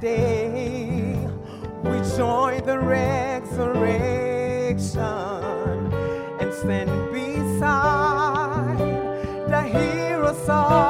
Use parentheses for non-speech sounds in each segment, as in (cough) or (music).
day we join the resurrection and stand beside the heroes of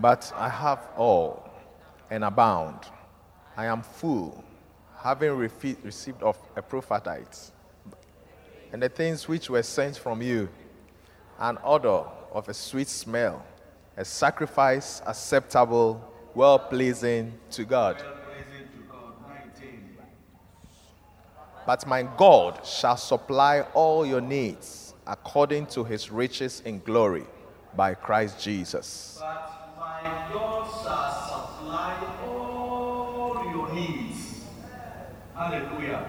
But I have all and abound. I am full, having received of Epaphroditus, and the things which were sent from you, an odor of a sweet smell, a sacrifice acceptable, well pleasing to God. Well, praising to God. 19. But my God shall supply all your needs according to his riches in glory by Christ Jesus. But my God shall supply all your needs. Hallelujah.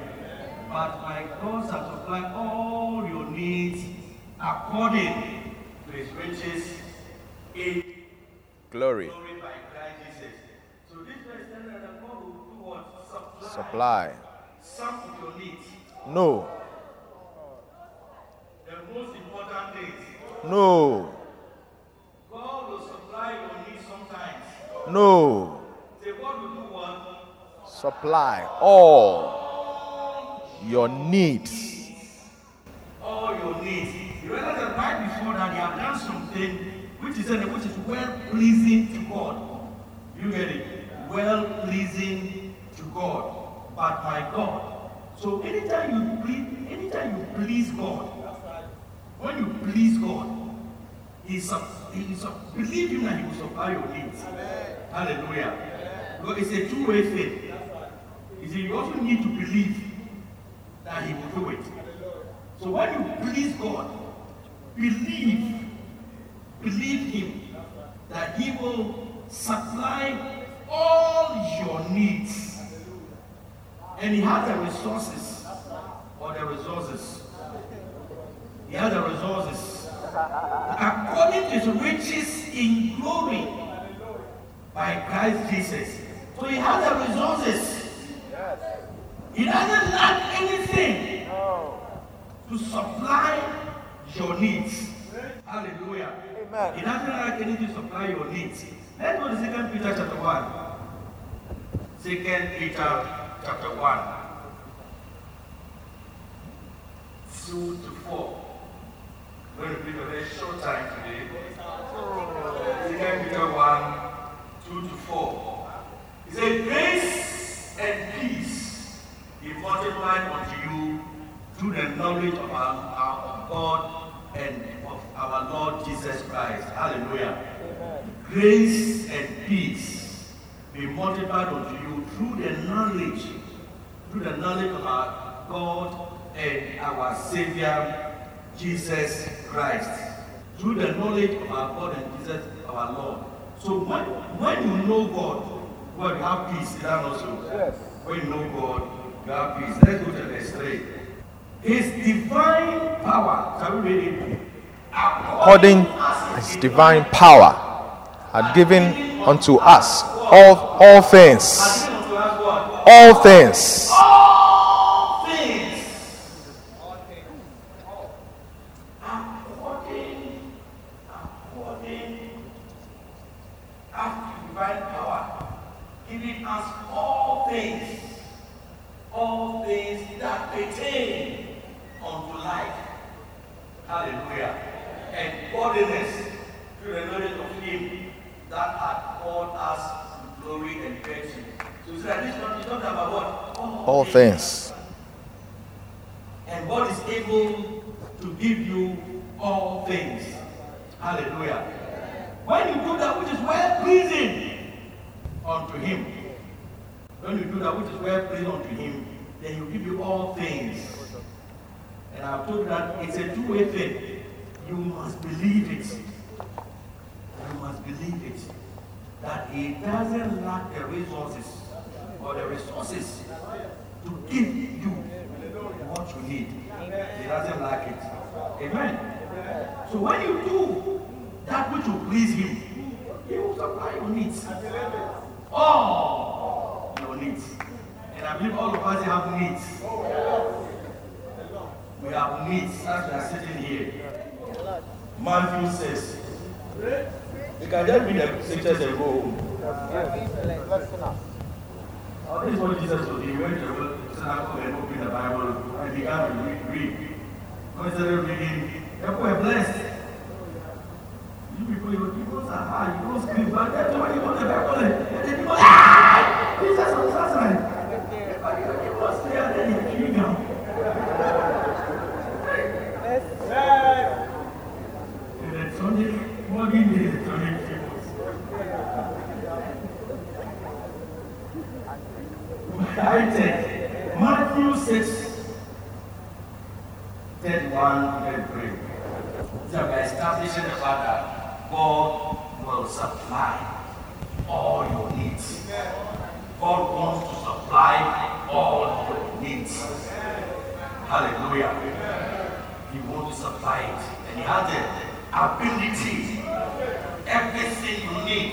But my God shall supply all your needs according to his riches in Glory, glory by Christ Jesus. So this verse tells us that God will do what? Supply, supply. some of your needs. No, The most important things. no, God will supply your needs sometimes. No. Supply all your needs. all your needs. You realize that right before that, you have done something which is which is well pleasing to God. You get it? Well pleasing to God, but by God. So anytime you please, anytime you please God, when you please God, He sup- He believe Him that He will supply your needs. Hallelujah. Because it's a two-way thing. You see, you also need to believe that He will do it. So when you please God, believe, believe Him that He will supply all your needs. And He has the resources, or the resources. He has the resources. According to His riches in glory by Christ Jesus. So He has the resources. He doesn't lack anything to supply your needs. Hallelujah. Amen. He doesn't like anything to supply your needs. Let's go to 2 Peter chapter 1. 2 Peter chapter 1. 2 to 4. Going to read a very short time today. 2 Peter 1, 2 to 4. He said, Grace and peace be multiplied unto you through the knowledge of our, our God and of our Lord Jesus Christ. Hallelujah. Grace and peace be multiplied unto you through the knowledge, through the knowledge of our God and our Savior Jesus Christ. Through the knowledge of our God and Jesus our Lord. So when, when you know God, well, you have peace. Is that also? Yes. When you know God, you have peace. Let's go to verse 3. His divine power, shall we read it? According his divine power had given unto us all, all things, has given unto us what? all things, All things. According, according, after divine power, giving us all things, all things that pertain unto life. Hallelujah. Godliness through the knowledge of Him that had called us to glory and virtue. So it's like this one, it's talking about what? all things. And God is able to give you all things. Hallelujah. When you do that which is well pleasing unto him, when you do that which is well pleasing unto him, then he'll give you all things. And I've told you that it's a two-way thing. You must believe it. You must believe it. That he doesn't lack the resources or the resources to give you what you need. He doesn't lack it. Amen. So when you do that which will please him, he will supply your needs. All your needs. And I believe all of us have needs. We have needs as we are sitting here. Matthew says, you can just read the scriptures and go home. This is what Jesus did. He went to the synagogue and opened the Bible and began to read. read. Consider reading. People were blessed. You people, your people are high. You don't scream, but everybody got the Bible. And then people, ah! Jesus was outside. But your people stay and then you're killing them. And then Sunday morning, they are turning I take Matthew 6, 31 and 3. So by establishing the fact that God will supply all your needs. God wants to supply all your needs. Hallelujah. He wants to supply it. And He has the ability, everything you need.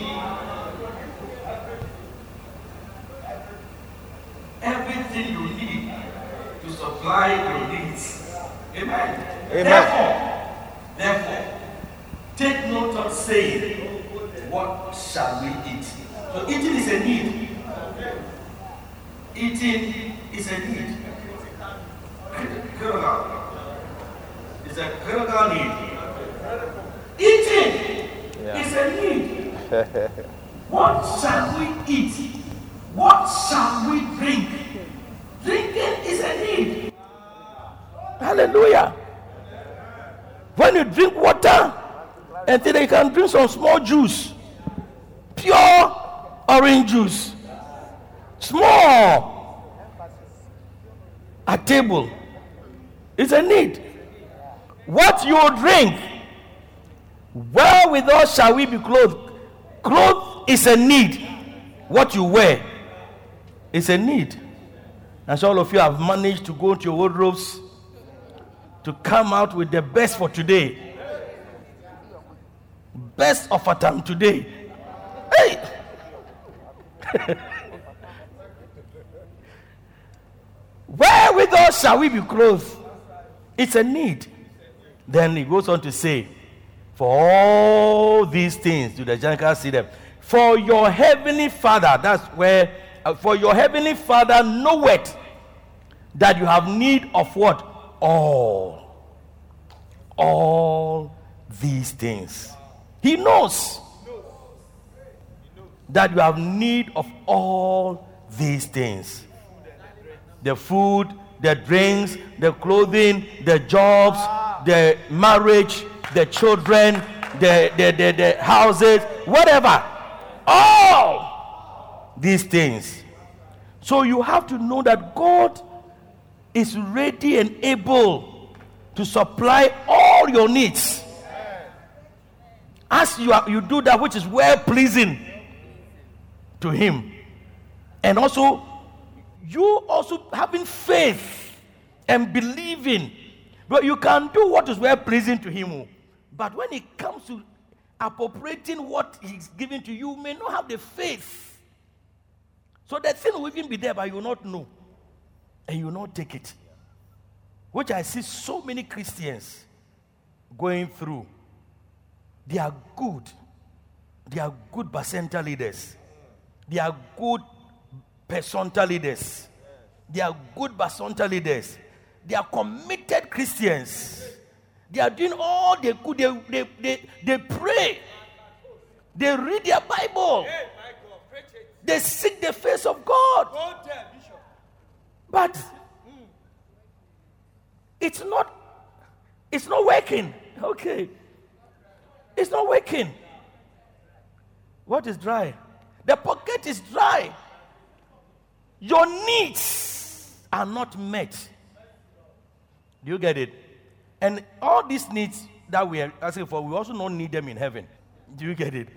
Everything you need to supply your needs. Amen. Amen. Therefore, therefore, take note of saying, What shall we eat? So eating is a need. Eating is a need. Critical. It's a critical need. Eating Yeah. is a need. (laughs) what shall we eat? What shall we drink? Drinking is a need. Hallelujah. When you drink water, and then you can drink some small juice, pure orange juice, small, at table. It's a need. What you drink, wherewithal shall we be clothed? Clothes is a need. What you wear is a need. So all of you have managed to go to your wardrobes to come out with the best for today. Best of a time today. Hey! (laughs) Wherewithal shall we be clothed? It's a need. Then he goes on to say, For all these things, do the Gentiles see them? For your heavenly Father, that's where, uh, for your heavenly Father knoweth that you have need of what? All. All these things. He knows that you have need of all these things the food, the drinks, the clothing, the jobs, the marriage, the children, the, the, the, the houses, whatever. All these things. So you have to know that God is ready and able to supply all your needs. As you, are, you do that which is well pleasing to Him. And also, you also having faith and believing. But you can do what is well pleasing to Him. But when it comes to appropriating what He's giving to you, you may not have the faith. So that thing will even be there, but you will not know. And you will not take it. Which I see so many Christians going through. They are good. They are good bacenta leaders. They are good personal leaders. They are good basonta leaders. They are committed Christians. They are doing all they could. They, they, they, they pray. They read their Bible. They seek the face of God. But it's not it's not working. Okay. It's not working. What is dry? The pocket is dry. Your needs are not met. Do you get it? And all these needs that we are asking for, we also don't need them in heaven. Do you get it?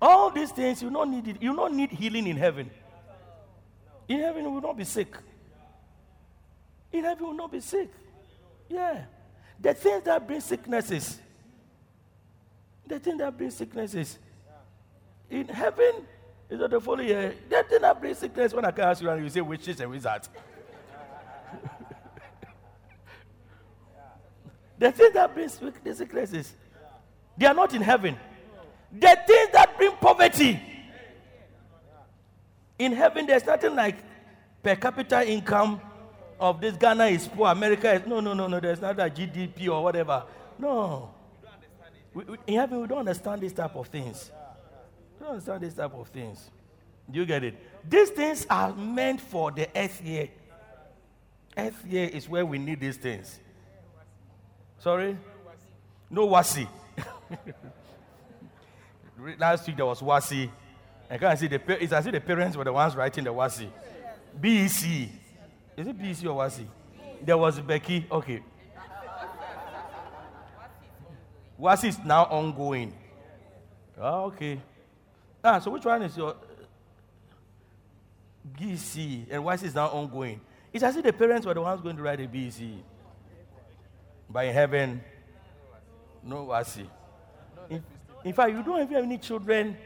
All these things, you don't need it. You don't need healing in heaven. In heaven, you will not be sick. In heaven, you will not be sick. Yeah. The things that bring sicknesses, the thing that brings sicknesses, in heaven, is not the following year. The thing that brings sickness, when I can ask you and you say witches and wizards. The things that bring sicknesses, they are not in heaven. The things that bring poverty, in heaven, there's nothing like per capita income of this Ghana is poor, America is no, no, no, no. There's not a GDP or whatever. No. We, we, in heaven, we don't understand this type of things. We don't understand this type of things. Do you get it? These things are meant for the earth here. Earth here is where we need these things. Sorry? No WASSCE. (laughs) Last week there was WASSCE. I can't see the it's as if the parents were the ones writing the WASSCE. BEC. Is it BEC or WASSCE? There was Becky. Okay. WASSCE is now ongoing. Oh, okay. Ah, so which one is your BC and WASSCE is now ongoing? It's as if the parents were the ones going to write the BC. But in heaven, no WASSCE. In, in fact, you don't have any children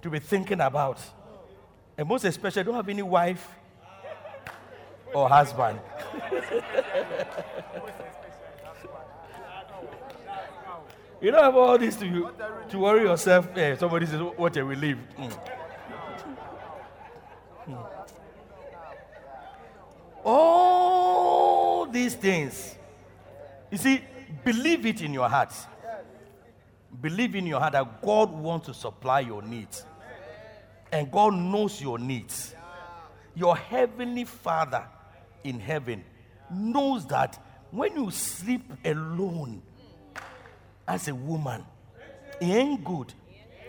to be thinking about. And most especially, don't have any wife or husband. (laughs) you don't have all this to, to worry yourself. Eh, somebody says, What a relief. Mm. Mm. All these things. You see, believe it in your heart. Believe in your heart that God wants to supply your needs. And God knows your needs. Your heavenly Father in heaven knows that when you sleep alone as a woman, it ain't good.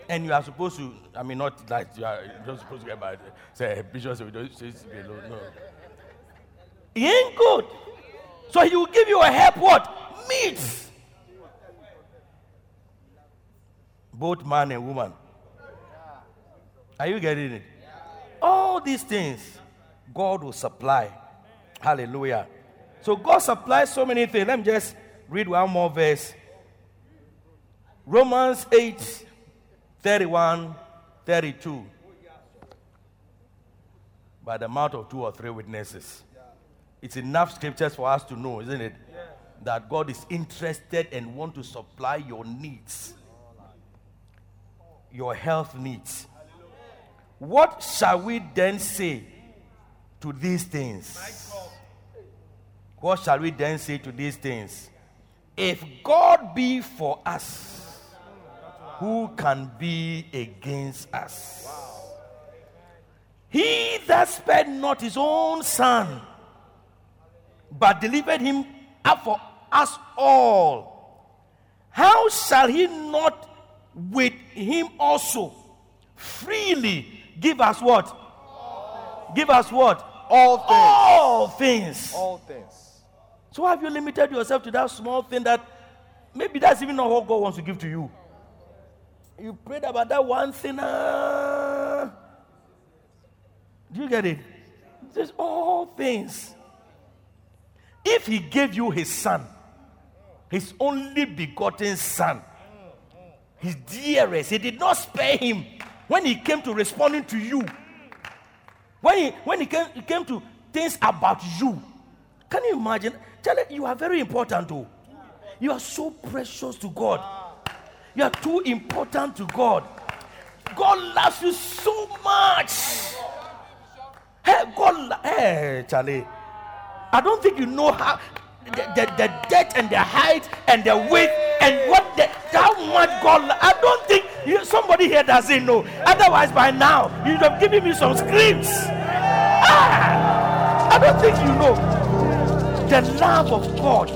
And you are supposed to, I mean, not like you are just supposed to get by, Say, Bishop, we don't be alone. No. It ain't good. So he will give you a help what? Meat. Both man and woman. Are you getting it? All these things God will supply. Hallelujah. So God supplies so many things. Let me just read one more verse. Romans 8 31 32. By the mouth of two or three witnesses. It's enough scriptures for us to know, isn't it? That God is interested and want to supply your needs. Your health needs. What shall we then say to these things? What shall we then say to these things? If God be for us, who can be against us? He that spared not his own son, but delivered him up for us all, how shall he not with him also freely give us what? Give us what? All things. All things. All things. So have you limited yourself to that small thing that maybe that's even not what God wants to give to you? You prayed about that one thing. Uh, do you get it? There's all things. If He gave you His Son, His only begotten Son, His dearest, He did not spare Him when He came to responding to you. When He, when he, came, he came to things about you. Can you imagine? It, you are very important, though. You are so precious to God. You are too important to God. God loves you so much. Hey, God, hey, Charlie. I don't think you know how the, the, the depth and the height and the width and what the, how much God. I don't think you, somebody here doesn't know. Otherwise, by now you'd have given me some screams. Ah, I don't think you know the love of God.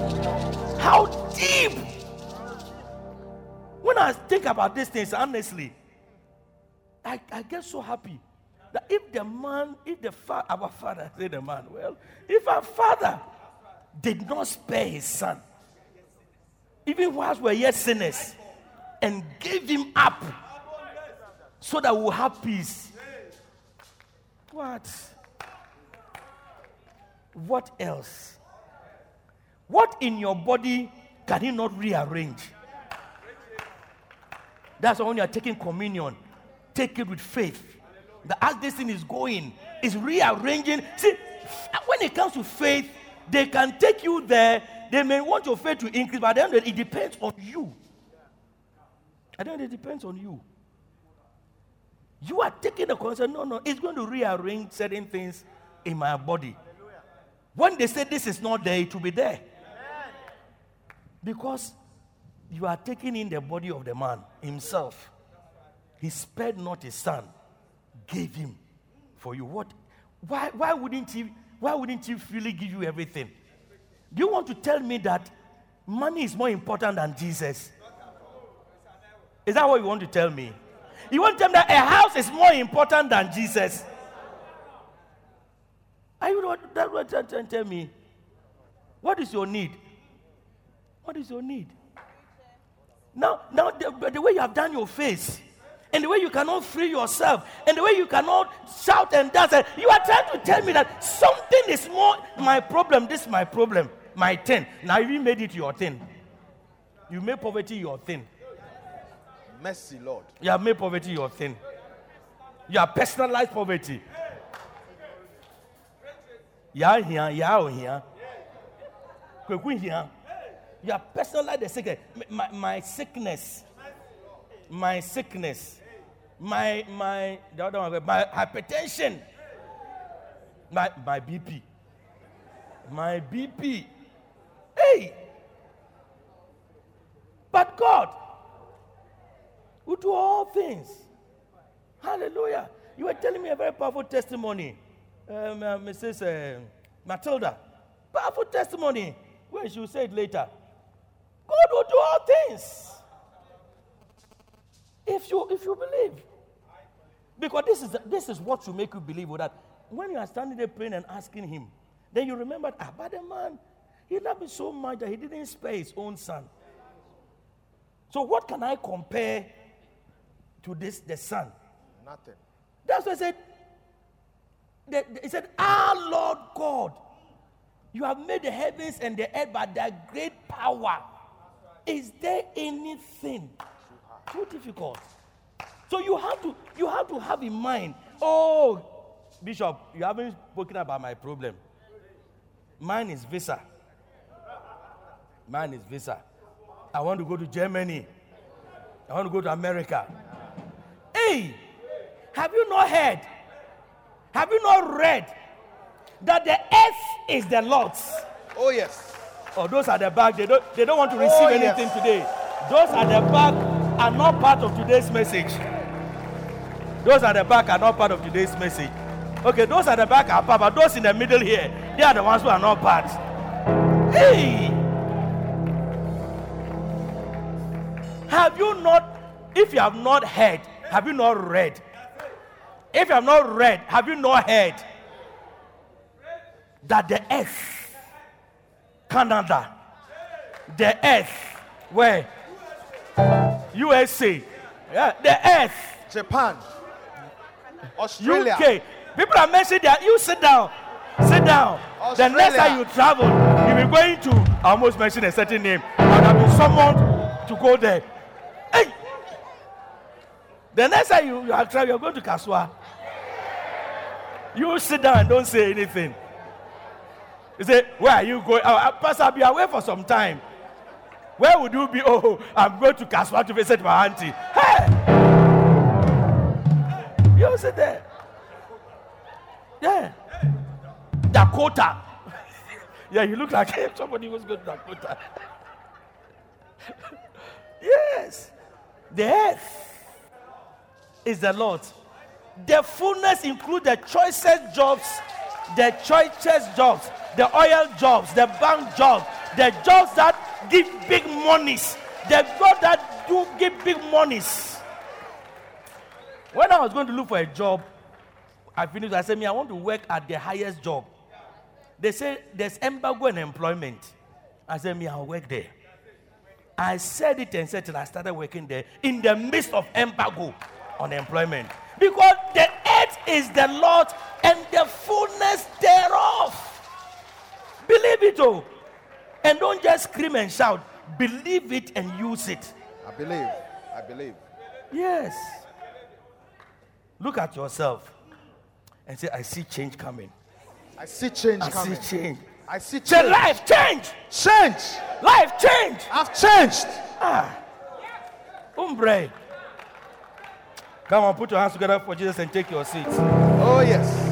How deep. When I think about these things, honestly, I, I get so happy that if the man, if the fa- our father, say the man, well, if our father did not spare his son, even whilst we're yet sinners, and gave him up so that we'll have peace. What? What else? What in your body can he not rearrange? That's why when you are taking communion, take it with faith. That as this thing is going, is rearranging. See, when it comes to faith, they can take you there. They may want your faith to increase, but then it depends on you. I don't it depends on you. You are taking the concern. No, no, it's going to rearrange certain things in my body. When they say this is not there, it will be there. Because you are taking in the body of the man himself. He spared not his son, gave him for you. What? Why, why wouldn't he? Why wouldn't he really give you everything? Do you want to tell me that money is more important than Jesus? Is that what you want to tell me? You want to tell me that a house is more important than Jesus? Are you what that what you tell me? What is your need? What is your need? Now, now the, the way you have done your face, and the way you cannot free yourself, and the way you cannot shout and dance, and you are trying to tell me that something is more my problem. This is my problem, my thing. Now you made it your thing. You made poverty your thing. Mercy, Lord. You have made poverty your thing. You have personalized poverty. You are here, here. Kweku here. You have personalized the sickness. My, my sickness. My sickness. My my the other one, my hypertension. My my BP. My BP. Hey. But God who do all things. Hallelujah. You were telling me a very powerful testimony, um, uh, Mrs. Uh, Matilda. Powerful testimony. Where she will say it later. God will do all things. If you if you believe. Because this is this is what will make you believe that when you are standing there praying and asking him, then you remember, ah, but the man, he loved me so much that he didn't spare his own son. So what can I compare to this the son? Nothing. That's what I said. The, the- he said, Our Lord God, you have made the heavens and the earth by thy great power. Is there anything too difficult? So you have to you have to have in mind, oh, Bishop, you haven't spoken about my problem. Mine is visa. Mine is visa. I want to go to Germany. I want to go to America. Hey, have you not heard? Have you not read that the earth is the Lord's? Oh, yes. Oh, those at the back, they don't, they don't want to receive Oh, anything yes. today. Those at the back are not part of today's message. Those at the back are not part of today's message. Okay, those at the back are part, but those in the middle here, they are the ones who are not part. Hey! Have you not, if you have not heard, have you not read? If you have not read, have you not heard that the earth, Canada, the earth, where? USA, yeah, the earth, Japan. Australia. UK. People are mentioning that. You sit down. Sit down. The next time you travel, you'll be going to, I almost mentioned a certain name. And I've been summoned to go there. Hey! The next time you, you are traveling, you're going to Kasoa. You sit down and don't say anything. You say, Where are you going? Oh, Pastor, I'll be away for some time. Where would you be? Oh, I'm going to Kasoa to visit my auntie. Hey! You sit there. Yeah. Dakota. (laughs) yeah, you look like (laughs) somebody was going to Dakota. (laughs) yes. The earth is the Lord. The fullness includes the choicest jobs, the choicest jobs, the oil jobs, the bank jobs, the jobs that give big monies, The God that do give big monies. When I was going to look for a job, I finished. I said, "Me, I want to work at the highest job." They say there's embargo and employment. I said, "Me, I'll work there." I said it and said till I started working there in the midst of embargo on employment. Because the earth is the Lord and the fullness thereof. Believe it, oh. And don't just scream and shout. Believe it and use it. I believe. I believe. Yes. Look at yourself and say, I see change coming. I see change I coming. see change. I see Say, change. life change. Change. Life change. I've changed. Ah. Umbre. Come on, put your hands together for Jesus and take your seats. Oh, yes.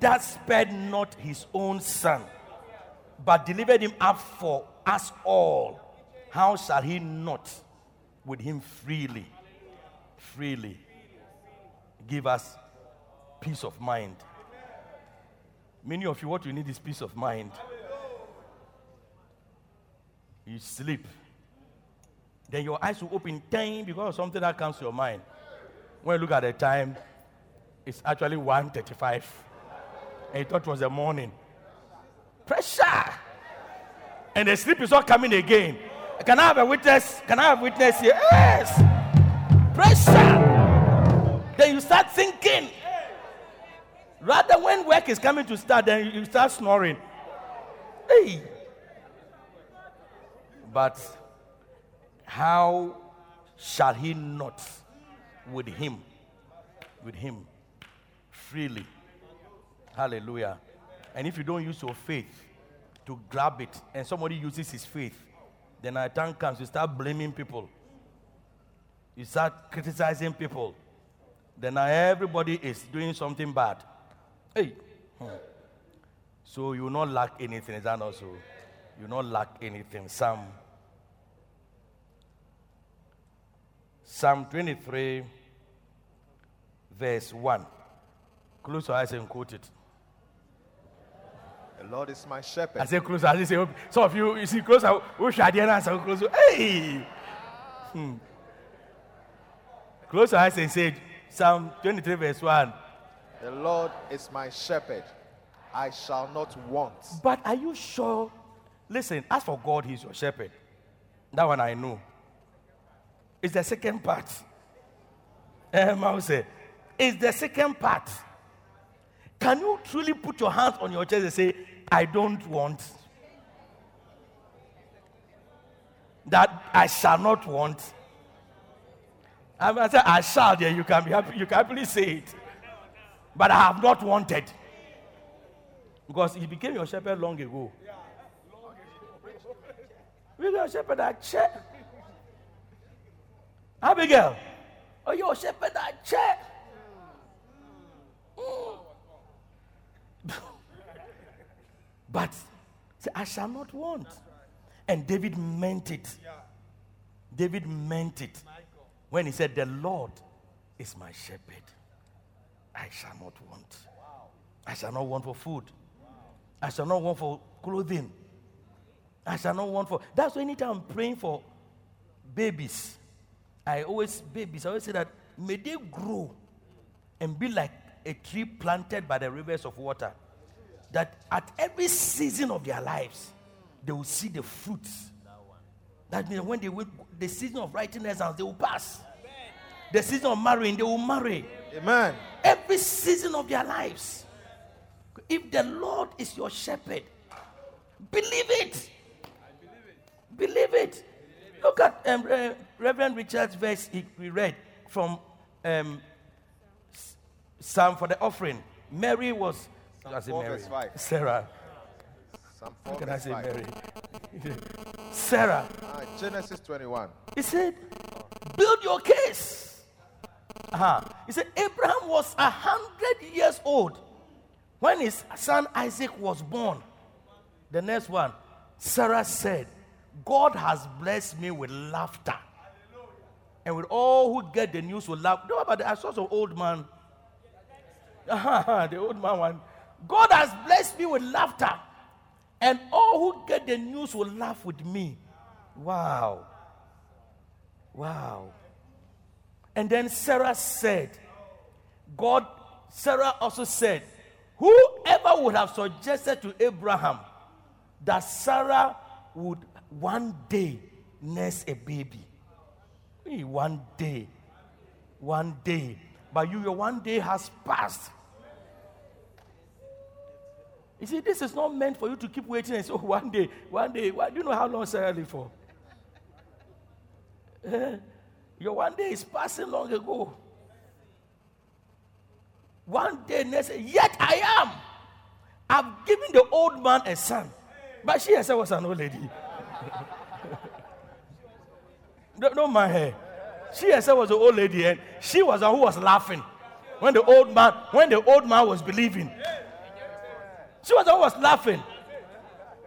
That spared not his own son, but delivered him up for us all, how shall he not with him freely, freely give us peace of mind? Many of you, what you need is peace of mind. You sleep. Then your eyes will open time because of something that comes to your mind. When you look at the time, it's actually 1.35. And you thought it was the morning. Pressure. And the sleep is not coming again. Can I have a witness? Can I have a witness here? Yes. Pressure. Then you start thinking. Rather, when work is coming to start, then you start snoring. Hey. But how shall he not with him? With him freely. Hallelujah. And if you don't use your faith to grab it and somebody uses his faith, then at time comes, you start blaming people. You start criticizing people. Then everybody is doing something bad. Hey. Hmm. So you will not lack anything. Is that not so? You will not lack anything. Psalm Psalm 23, verse 1. Close your eyes and quote it. The Lord is my shepherd. I say close. I say, some of you, you see close. Who should I answer close? Hey! Hmm. Close your eyes and say, Psalm 23, verse 1. The Lord is my shepherd. I shall not want. But are you sure? Listen, as for God, He's your shepherd. That one I know. It's the second part. Um, I will say, it's the second part. Can you truly put your hands on your chest and say, I don't want? That I shall not want. Going to say, I shall, there you can be happy, you can happily say it. But I have not wanted. Because he became your shepherd long ago. We got a shepherd at church. Abigail, are you a shepherd at church? Mm. (laughs) but I shall not want. And David meant it. David meant it when he said, The Lord is my shepherd. I shall not want. I shall not want for food. I shall not want for clothing. I shall not want for. That's why anytime I'm praying for babies, I always, babies, I always say that may they grow and be like a tree planted by the rivers of water. That at every season of their lives, they will see the fruits. That means when they will, the season of writing exams, they will pass. The season of marrying, they will marry. Amen. Every season of their lives. If the Lord is your shepherd, believe it. Believe it. Look at um, uh, Reverend Richard's verse he, we read from um, Psalm for the offering. Mary was. Psalm I say 4 Mary. verse 5. Sarah. Psalm How 4 can I say 5. Mary? Sarah. Ah, Genesis 21. He said, build your case. Uh-huh. He said, Abraham was a hundred years old when his son Isaac was born. The next one, Sarah said, God has blessed me with laughter. And with all who get the news will laugh. Know about the I saw some old man. Uh-huh, (laughs) the old man one. God has blessed me with laughter. and all who get the news will laugh with me. Wow. Wow. And then Sarah said, God, Sarah also said, whoever would have suggested to Abraham that Sarah would one day nurse a baby. One day. One day. But you, your one day has passed. You see, this is not meant for you to keep waiting and say, oh, one day, one day. Why, do you know how long Sarah lived for? Eh, your one day is passing long ago. One day, next, yet I am. I've given the old man a son. But she herself was an old lady. (laughs) don't, don't mind her. She herself was an old lady, and she was the one who was laughing when the old man, when the old man was believing. She was the one who was laughing.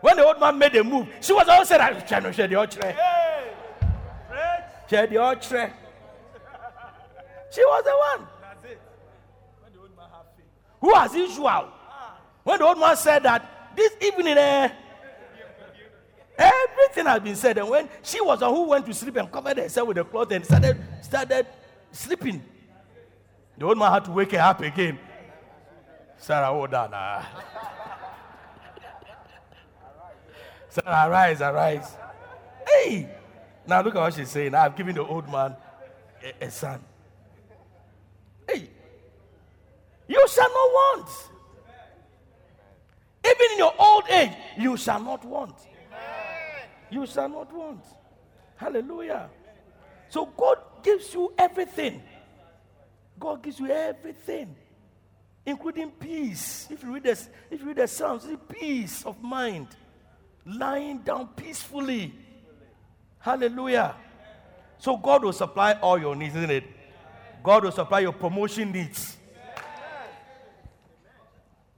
When the old man made a move, she was the one who said, "I can't share the ochre." Share the ochre. She was the one. Who, as usual, when the old man said that this evening, eh, everything has been said, and when she was the one who went to sleep and covered herself with a cloth and started started sleeping, the old man had to wake her up again. Sarah, hold on. Sarah, arise, arise. Hey! Now look at what she's saying. I've given the old man a, a son. Hey! You shall not want. Even in your old age, you shall not want. You shall not want. Hallelujah. So God gives you everything. God gives you everything, including peace. If you read this, if you read the Psalms, peace of mind, lying down peacefully. Hallelujah. So God will supply all your needs, isn't it? God will supply your promotion needs.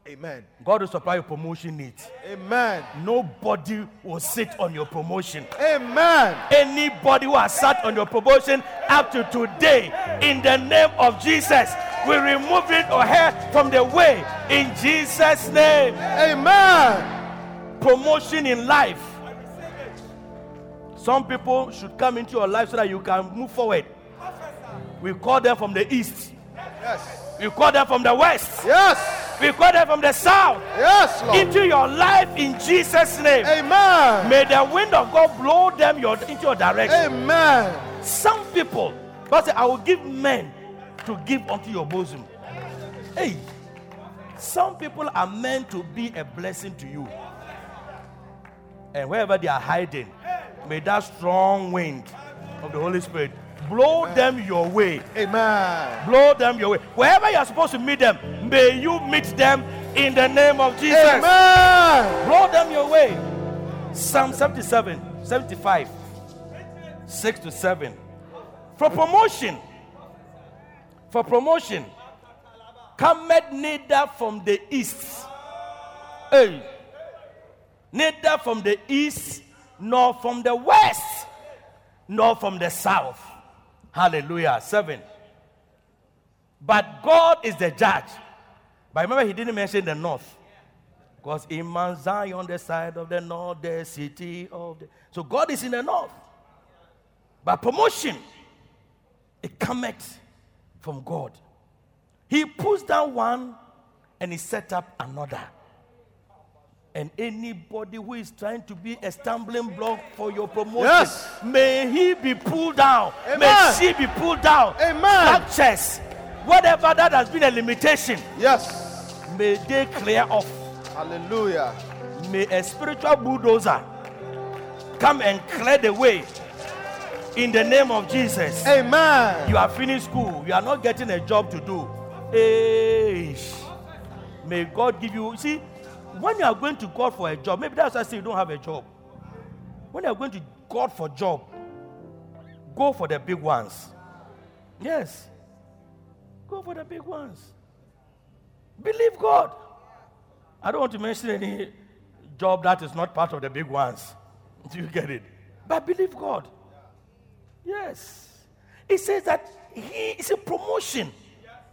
Amen. God will supply your promotion needs. Amen. Nobody will sit on your promotion. Amen. Anybody who has sat on your promotion up to today, in the name of Jesus, we remove it or her from the way in Jesus' name. Amen. Promotion in life. Some people should come into your life so that you can move forward. We call them from the east, Yes. we call them from the west, Yes. we call them from the south. Yes, Lord. Into your life in Jesus' name. Amen. May the wind of God blow them your, into your direction. Amen. Some people, God said, I will give men to give unto your bosom. Hey, some people are meant to be a blessing to you. And wherever they are hiding, may that strong wind of the Holy Spirit blow them your way. Amen. Blow them your way. Wherever you are supposed to meet them, may you meet them in the name of Jesus. Amen. Blow them your way. Psalm 77, 75, 6 to 7. For promotion, for promotion, cometh neither from the east, hey, neither from the east, nor from the west, nor from the south. Hallelujah. 7. But God is the judge. But remember, he didn't mention the north. Because in Mount Zion, the side of the north, the city of the. So God is in the north. But promotion, it cometh from God. He puts down one and he set up another. And anybody who is trying to be a stumbling block for your promotion, Yes. may he be pulled down. May she be pulled down. Amen. Structures, whatever that has been a limitation, Yes. may they clear off. Hallelujah. May a spiritual bulldozer come and clear the way in the name of Jesus. Amen. You are finished school, you are not getting a job to do. Hey, may God give you. See, when you are going to God for a job, maybe that's why I say you don't have a job. When you are going to God for job, go for the big ones. Yes, go for the big ones. Believe God. I don't want to mention any job that is not part of the big ones. (laughs) Do you get it? But believe God. Yes. It says that he is a promotion.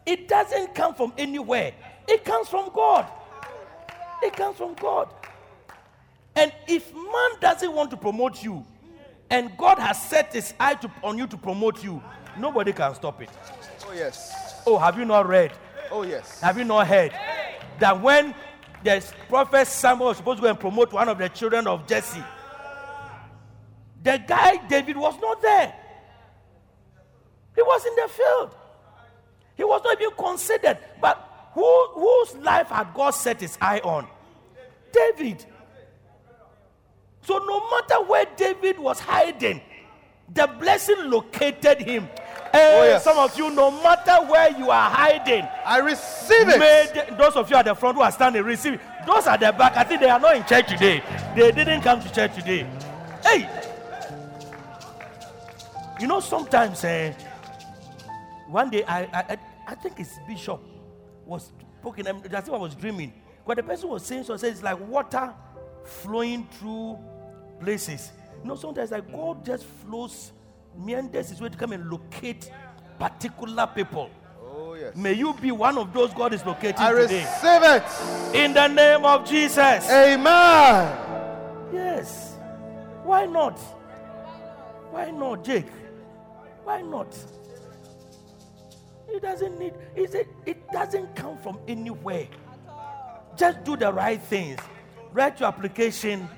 It doesn't come from anywhere. It comes from God. It comes from God. And if man doesn't want to promote you, and God has set his eye to, on you to promote you, nobody can stop it. Oh, yes. Oh, have you not read? Oh, yes. Have you not heard that when the prophet Samuel was supposed to go and promote one of the children of Jesse, the guy David was not there. He was in the field. He was not even considered. But who, whose life had God set his eye on? David. So no matter where David was hiding, the blessing located him. Oh yes. Some of you, no matter where you are hiding, I receive it. Those of you at the front who are standing receive it. Those at the back, I think they are not in church today. They didn't come to church today. Hey, you know sometimes eh, one day I, I I- I think it's Bishop was poking. That's what I was dreaming. But the person was saying so says it's like water flowing through places. You know sometimes like God just flows meanders his way to come and locate particular people. Oh, yes. May you be one of those God is locating I today. receive it. In the name of Jesus. Amen. Yes. Why not? Why not, Jake? Why not? It doesn't need, is it, it doesn't come from anywhere. Just do the right things. Write your application.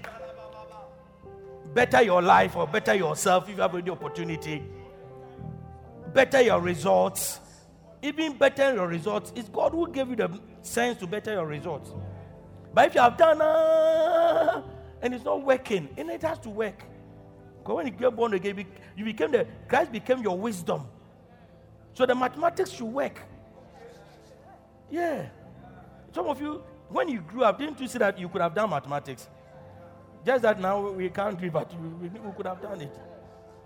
Better your life or better yourself if you have the opportunity. Better your results. Even better your results. It's God who gave you the sense to better your results. But if you have done uh, and it's not working, and it has to work. Because when you get born again, you became the Christ became your wisdom. So the mathematics should work. Yeah. Some of you, when you grew up, didn't you see that you could have done mathematics? Just that now we can't do it, but we, we, we could have done it.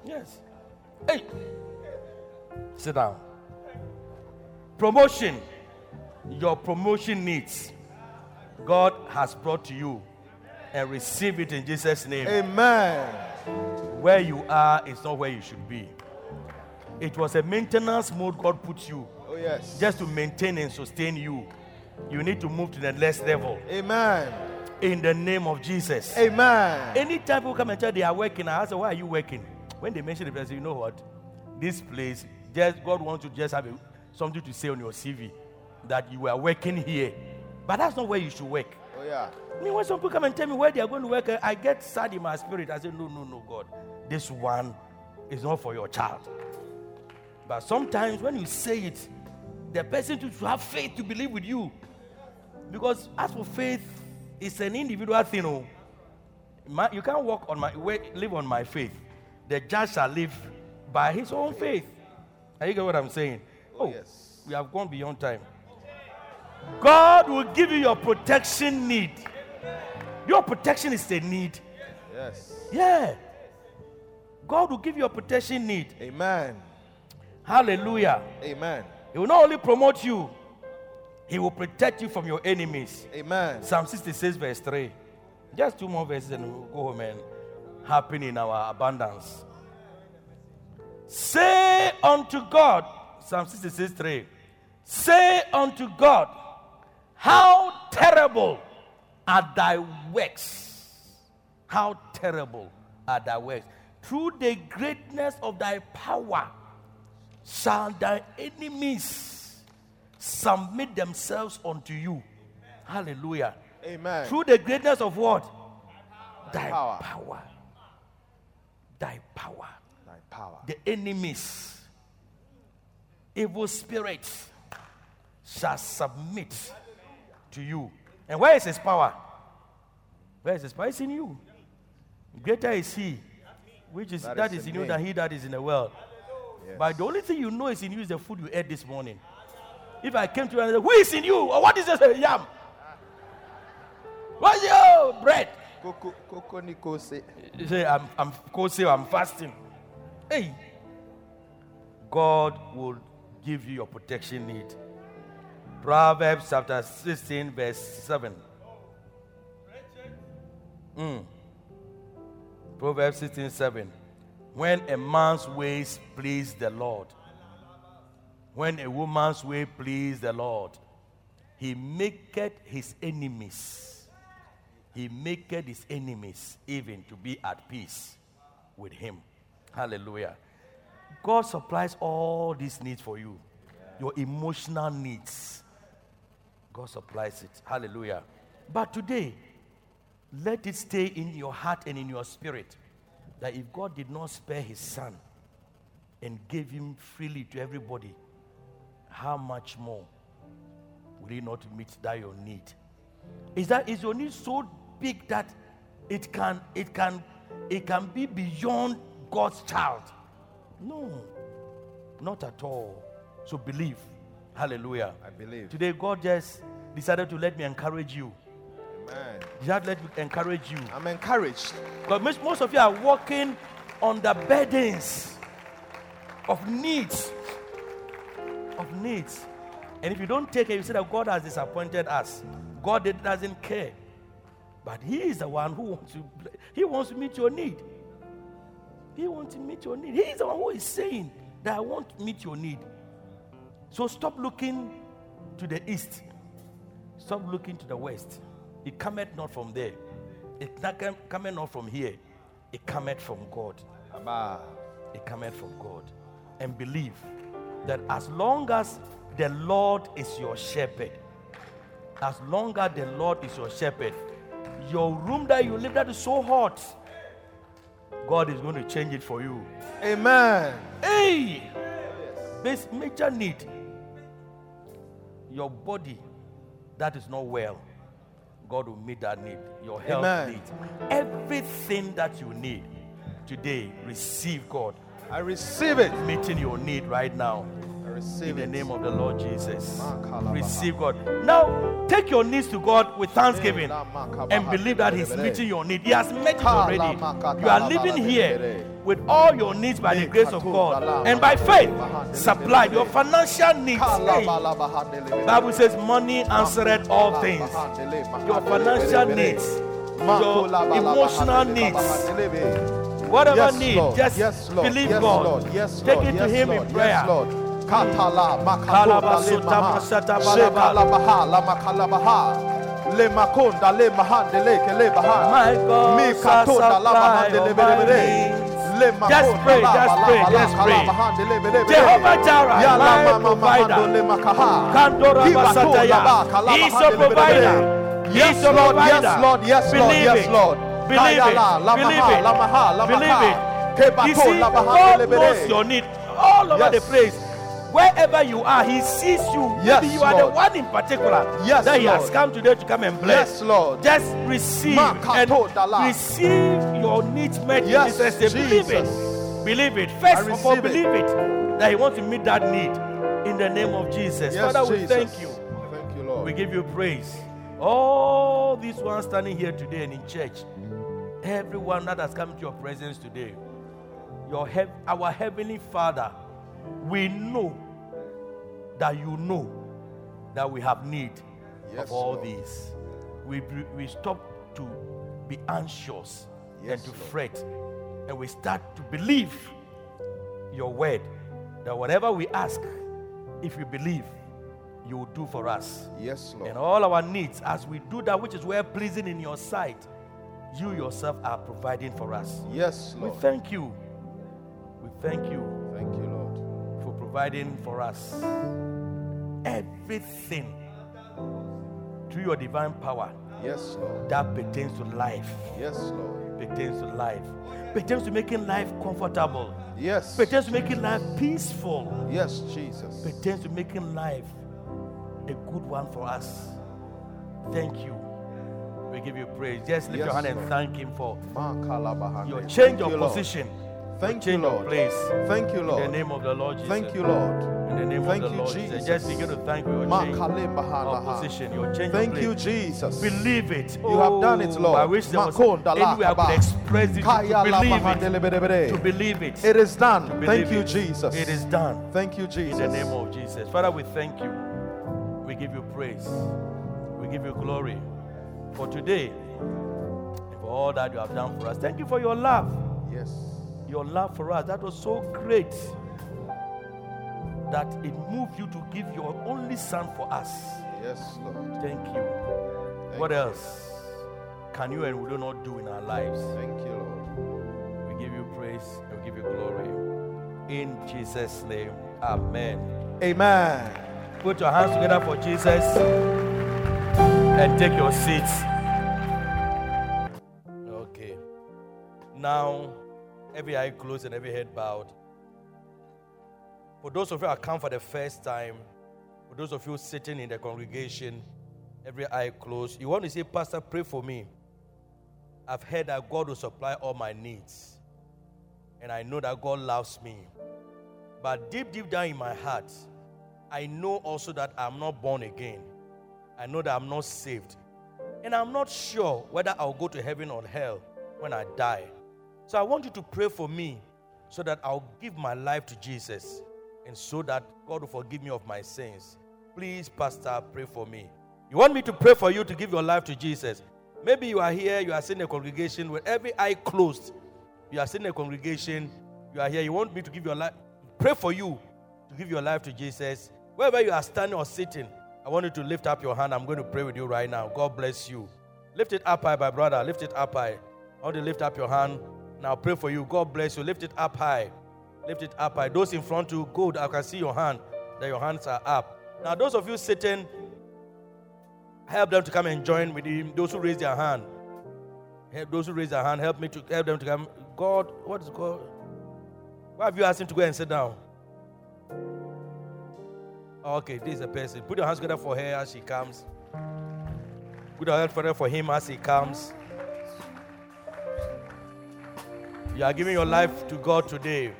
Yes. Hey. Sit down. Promotion. Your promotion needs. God has brought to you and receive it in Jesus' name. Amen. Where you are is not where you should be. It was a maintenance mode God put you Oh, yes. just to maintain and sustain you. You need to move to the next level Amen. in the name of Jesus. Amen. Anytime people come and tell they are working, I ask them, why are you working? When they mention the place, you know what? This place, just God wants to just have a, something to say on your CV that you are working here. But that's not where you should work. Oh, yeah. I mean, when some people come and tell me where they are going to work, I get sad in my spirit. I say, no, no, no, God. This one is not for your child. But sometimes when you say it, the person to have faith to believe with you. Because as for faith, it's an individual thing. Oh. My- you can't walk on my way, live on my faith. The judge shall live by his own faith. Are you get what I'm saying? Oh, oh, yes. we have gone beyond time. God will give you your protection need. Your protection is a need. Yes. Yeah. God will give you a protection need. Amen. Hallelujah. Amen. He will not only promote you, He will protect you from your enemies. Amen. Psalm 66, verse 3. Just two more verses and we'll go home and happen in our abundance. Say unto God, Psalm 66, 3. Say unto God, How terrible are thy works! How terrible are thy works! Through the greatness of thy power shall thy enemies submit themselves unto you. Hallelujah. Amen. Through the greatness of what? Thy power. power. Thy power. Thy power. The enemies, evil spirits, shall submit to you. And where is his power? Where is his power? It's in you. Greater is he, which is That that is in in you than he that is in the world. Yes. But the only thing you know is in you is the food you ate this morning. If I came to you and said, Who is in you? Or what is this? Yam. What's your bread? Coco, Coco Nico. You say, I'm, I'm kosei, I'm fasting. Hey, God will give you your protection need. Proverbs chapter 16, verse 7. Mm. Proverbs 16, 7. When a man's ways please the Lord, when a woman's way please the Lord, he maketh his enemies He maketh his enemies even to be at peace with him. Hallelujah. God supplies all these needs for you. Your emotional needs. God supplies it. Hallelujah. But today, let it stay in your heart and in your spirit that if God did not spare his son and gave him freely to everybody, how much more will he not meet that your need? Is that is your need so big that it can it can it can be beyond God's child? No, not at all. So believe. Hallelujah. I believe. Today, God just decided to let me encourage you. Amen. Had let me encourage you. I'm encouraged. Because most, most of you are walking on the burdens of needs. Of needs. And if you don't take it, you say that God has disappointed us. God doesn't care. But He is the one who wants to, He wants to meet your need. He wants to meet your need. He is the one who is saying that I want to meet your need. So stop looking to the east. Stop looking to the west. It cometh not from there. It cometh not from here. It cometh from God. It cometh from God. And believe that as long as the Lord is your shepherd, as long as the Lord is your shepherd, your room that you live that is so hot, God is going to change it for you. Amen. Hey! This major need. Your body that is not well, God will meet that need. Your health Amen. need. Everything that you need today, receive God I receive it. meeting your need right now. I receive In the it. name of the Lord Jesus. Receive God. Now, take your needs to God with thanksgiving and believe that He's meeting your need. He has met it already. You are living here with all your needs by the grace of God and by faith supplied your financial needs. Hey, Bible says money answered all things. Your financial needs, your emotional needs, whatever Yes, need, Lord. just yes, Lord. believe yes, God. Lord. Yes, Lord. Take it to yes, Him Lord. in prayer. Yes, Lord. Katala makatunda le maha. masata balaba. Shekalabaha la makalabaha. Le makonda le mahande le ke le baha. My God Mi katonda la mahande le bere my bere. Just pray, just pray, just pray. bahande le bere bere. Jehovah Jireh, my mama provider. mahando le makaha. Kandora Basataya. He's your le bere bere. provider. Yes, Lord. Yes. Lord. Yes, Lord. Yes. Lord. Believe it. Believe it. la maha, la Believe it. Kebato, You see, la God knows your need all over Yes. the place. Wherever you are, He sees you. Yes, Maybe you are Lord. the one in particular Yes, that He has come today to come and bless. Yes, Lord. Just receive Makato and dala. receive your needs met in Yes, Jesus' name. Believe it. Believe it. First of all, receive it. believe it that He wants to meet that need in the name of Jesus. Yes, Father, we thank you. Thank you, Lord. We give you praise. All these ones standing here today and in church, everyone that has come to your presence today, your heav- our heavenly Father, we know that you know that we have need Yes, of all Lord. these. We, we stop to be anxious Yes, and to Lord. fret, and we start to believe your word that whatever we ask, if we believe, you will do for us. Yes, Lord. And all our needs, as we do that which is well pleasing in your sight, you yourself are providing for us. Yes, We thank you. We thank you Thank you, Lord. for providing for us everything through your divine power Yes, Lord. that pertains to life, Yes, Lord. pertains to life, pertains to making life comfortable, Yes. pertains to making life peaceful, Yes, Jesus. pertains to making life a good one for us. Thank you. We give you praise. Just lift Yes, your hand and thank Him for your change Thank of you, Lord. position, Thank you, Lord. place. Thank you, In the name of the Lord Jesus. Thank you, Lord. In the name Thank of the you, Lord Jesus. Jesus. Just begin to thank your change of position, your change Thank you. Jesus. Believe it. You have done it, Oh, Lord. I wish there was Makonda any way I could express it to believe it. To believe it. It is done. Thank you, it. Jesus. It is done. Thank you, Jesus. In the name of Jesus. Father, we thank you. We give you praise. We give you glory for today and for all that you have done for us. Thank you for your love. Yes. Your love for us. That was so great that it moved you to give your only son for us. Yes, Lord. Thank you. Thank what you. else? can you and will you not do in our lives? Thank you, Lord. We give you praise and we give you glory. In Jesus' name, Amen. Amen. Put your hands together for Jesus and take your seats. Okay. Now, every eye closed and every head bowed. For those of you who come for the first time, for those of you sitting in the congregation, every eye closed, you want to say, Pastor, pray for me. I've heard that God will supply all my needs. And I know that God loves me. But deep, deep down in my heart, I know also that I'm not born again. I know that I'm not saved. And I'm not sure whether I'll go to heaven or hell when I die. So I want you to pray for me so that I'll give my life to Jesus and so that God will forgive me of my sins. Please, Pastor, pray for me. You want me to pray for you to give your life to Jesus? Maybe you are here, you are in a congregation with every eye closed. You are in a congregation, you are here, you want me to give your life, pray for you to give your life to Jesus. Wherever you are standing or sitting, I want you to lift up your hand. I'm going to pray with you right now. God bless you. Lift it up high, my brother. Lift it up high. I want you to lift up your hand. Now pray for you. God bless you. Lift it up high. Lift it up high. Those in front you, good. I can see your hand. That your hands are up. Now, those of you sitting, help them to come and join with him. Those who raise their hand, help those who raise their hand. Help me to help them to come. God, what is God? Why have you asked him to go and sit down? Oh, okay, this is a person. Put your hands together for her as she comes. Put your hands together for him as he comes. You are giving your life to God today.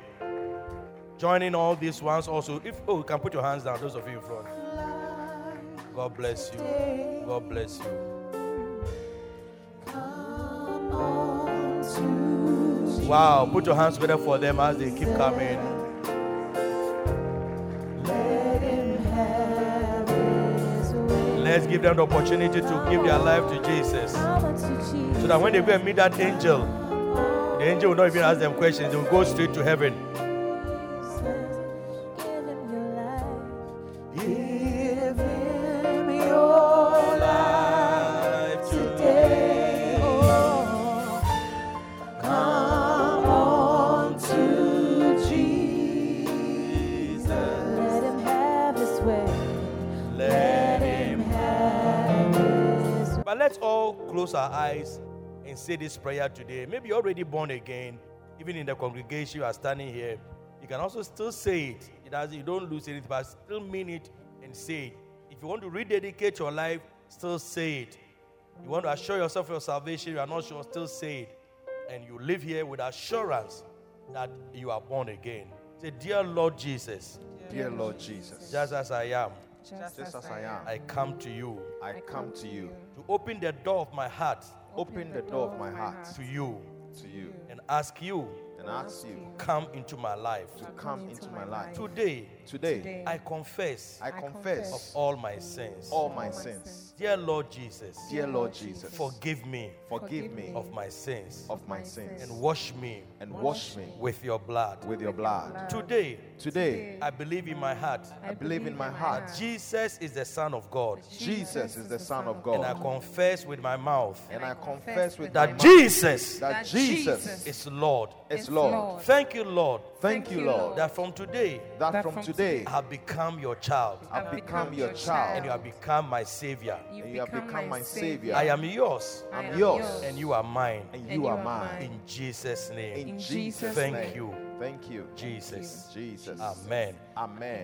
Joining all these ones also. If oh, you can put your hands down, those of you in front. God bless you. God bless you. Wow, put your hands together for them as they keep coming. Let's give them the opportunity to give their life to Jesus. So that when they go and meet that angel, the angel will not even ask them questions, they will go straight to heaven. Close our eyes and say this prayer today. Maybe you're already born again, even in the congregation, you are standing here. You can also still say it. It does, you don't lose anything, but still mean it and say it. If you want to rededicate your life, still say it. You want to assure yourself of your salvation, you are not sure, still say it. And you live here with assurance that you are born again. Say, Dear Lord Jesus, Dear Lord Jesus, just as I am, just as I am, I come to you I come to you. To open the door of my heart. Open the door of my heart. to you. To you. And ask you and ask you come into my life. to come into my life. Today, Today, I confess I confess of confess all my sins. all my sins. Dear Lord Jesus, Dear Lord Jesus, forgive me forgive me of my sins. of my sins. And wash me and wash me with your blood. with your blood. Today, Today, I believe in my heart. I believe in my heart. Jesus is the Son of God. Jesus is the Son of God, And I God. confess with my mouth And I confess with my that mouth Jesus that Jesus is Lord. is Lord. Thank you, Lord, Thank you, Lord, that from today that from today I have become your child I've become your child. and you have become my Savior. and you have become my Savior. I am yours I'm yours and you are mine. and you are mine. In Jesus' name. In Jesus' name. Thank name. you, Thank you, Jesus. Jesus. Amen. Amen.